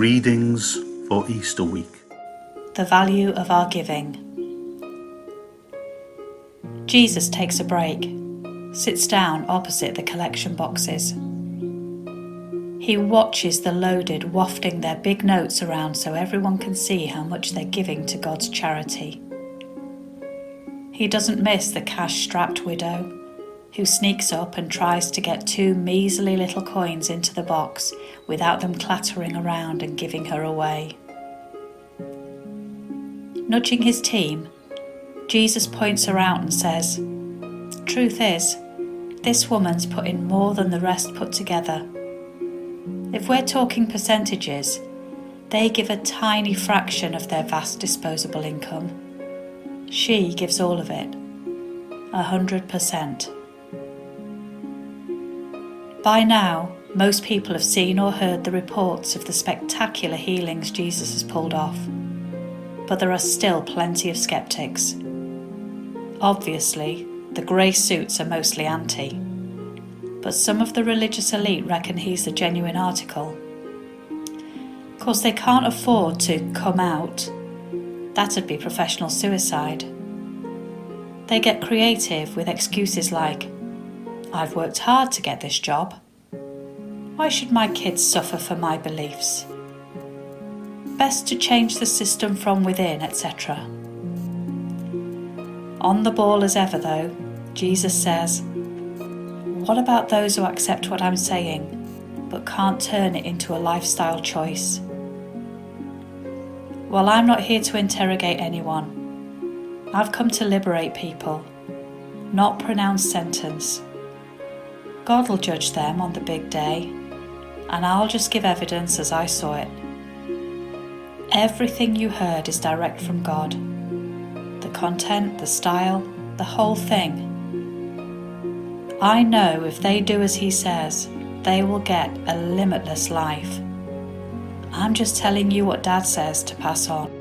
Readings for Easter week. The value of our giving. Jesus takes a break, sits down opposite the collection boxes. He watches the loaded wafting their big notes around so everyone can see how much they're giving to God's charity. He doesn't miss the cash strapped widow who sneaks up and tries to get two measly little coins into the box without them clattering around and giving her away. Nudging his team, Jesus points her out and says, Truth is, this woman's put in more than the rest put together. If we're talking percentages, they give a tiny fraction of their vast disposable income. She gives all of it, a hundred percent. By now, most people have seen or heard the reports of the spectacular healings Jesus has pulled off, but there are still plenty of skeptics. Obviously, the grey suits are mostly anti, but some of the religious elite reckon he's the genuine article. Of course, they can't afford to come out, that'd be professional suicide. They get creative with excuses like, I've worked hard to get this job. Why should my kids suffer for my beliefs? Best to change the system from within, etc. On the ball as ever, though, Jesus says, What about those who accept what I'm saying but can't turn it into a lifestyle choice? Well, I'm not here to interrogate anyone. I've come to liberate people, not pronounce sentence. God will judge them on the big day, and I'll just give evidence as I saw it. Everything you heard is direct from God the content, the style, the whole thing. I know if they do as He says, they will get a limitless life. I'm just telling you what Dad says to pass on.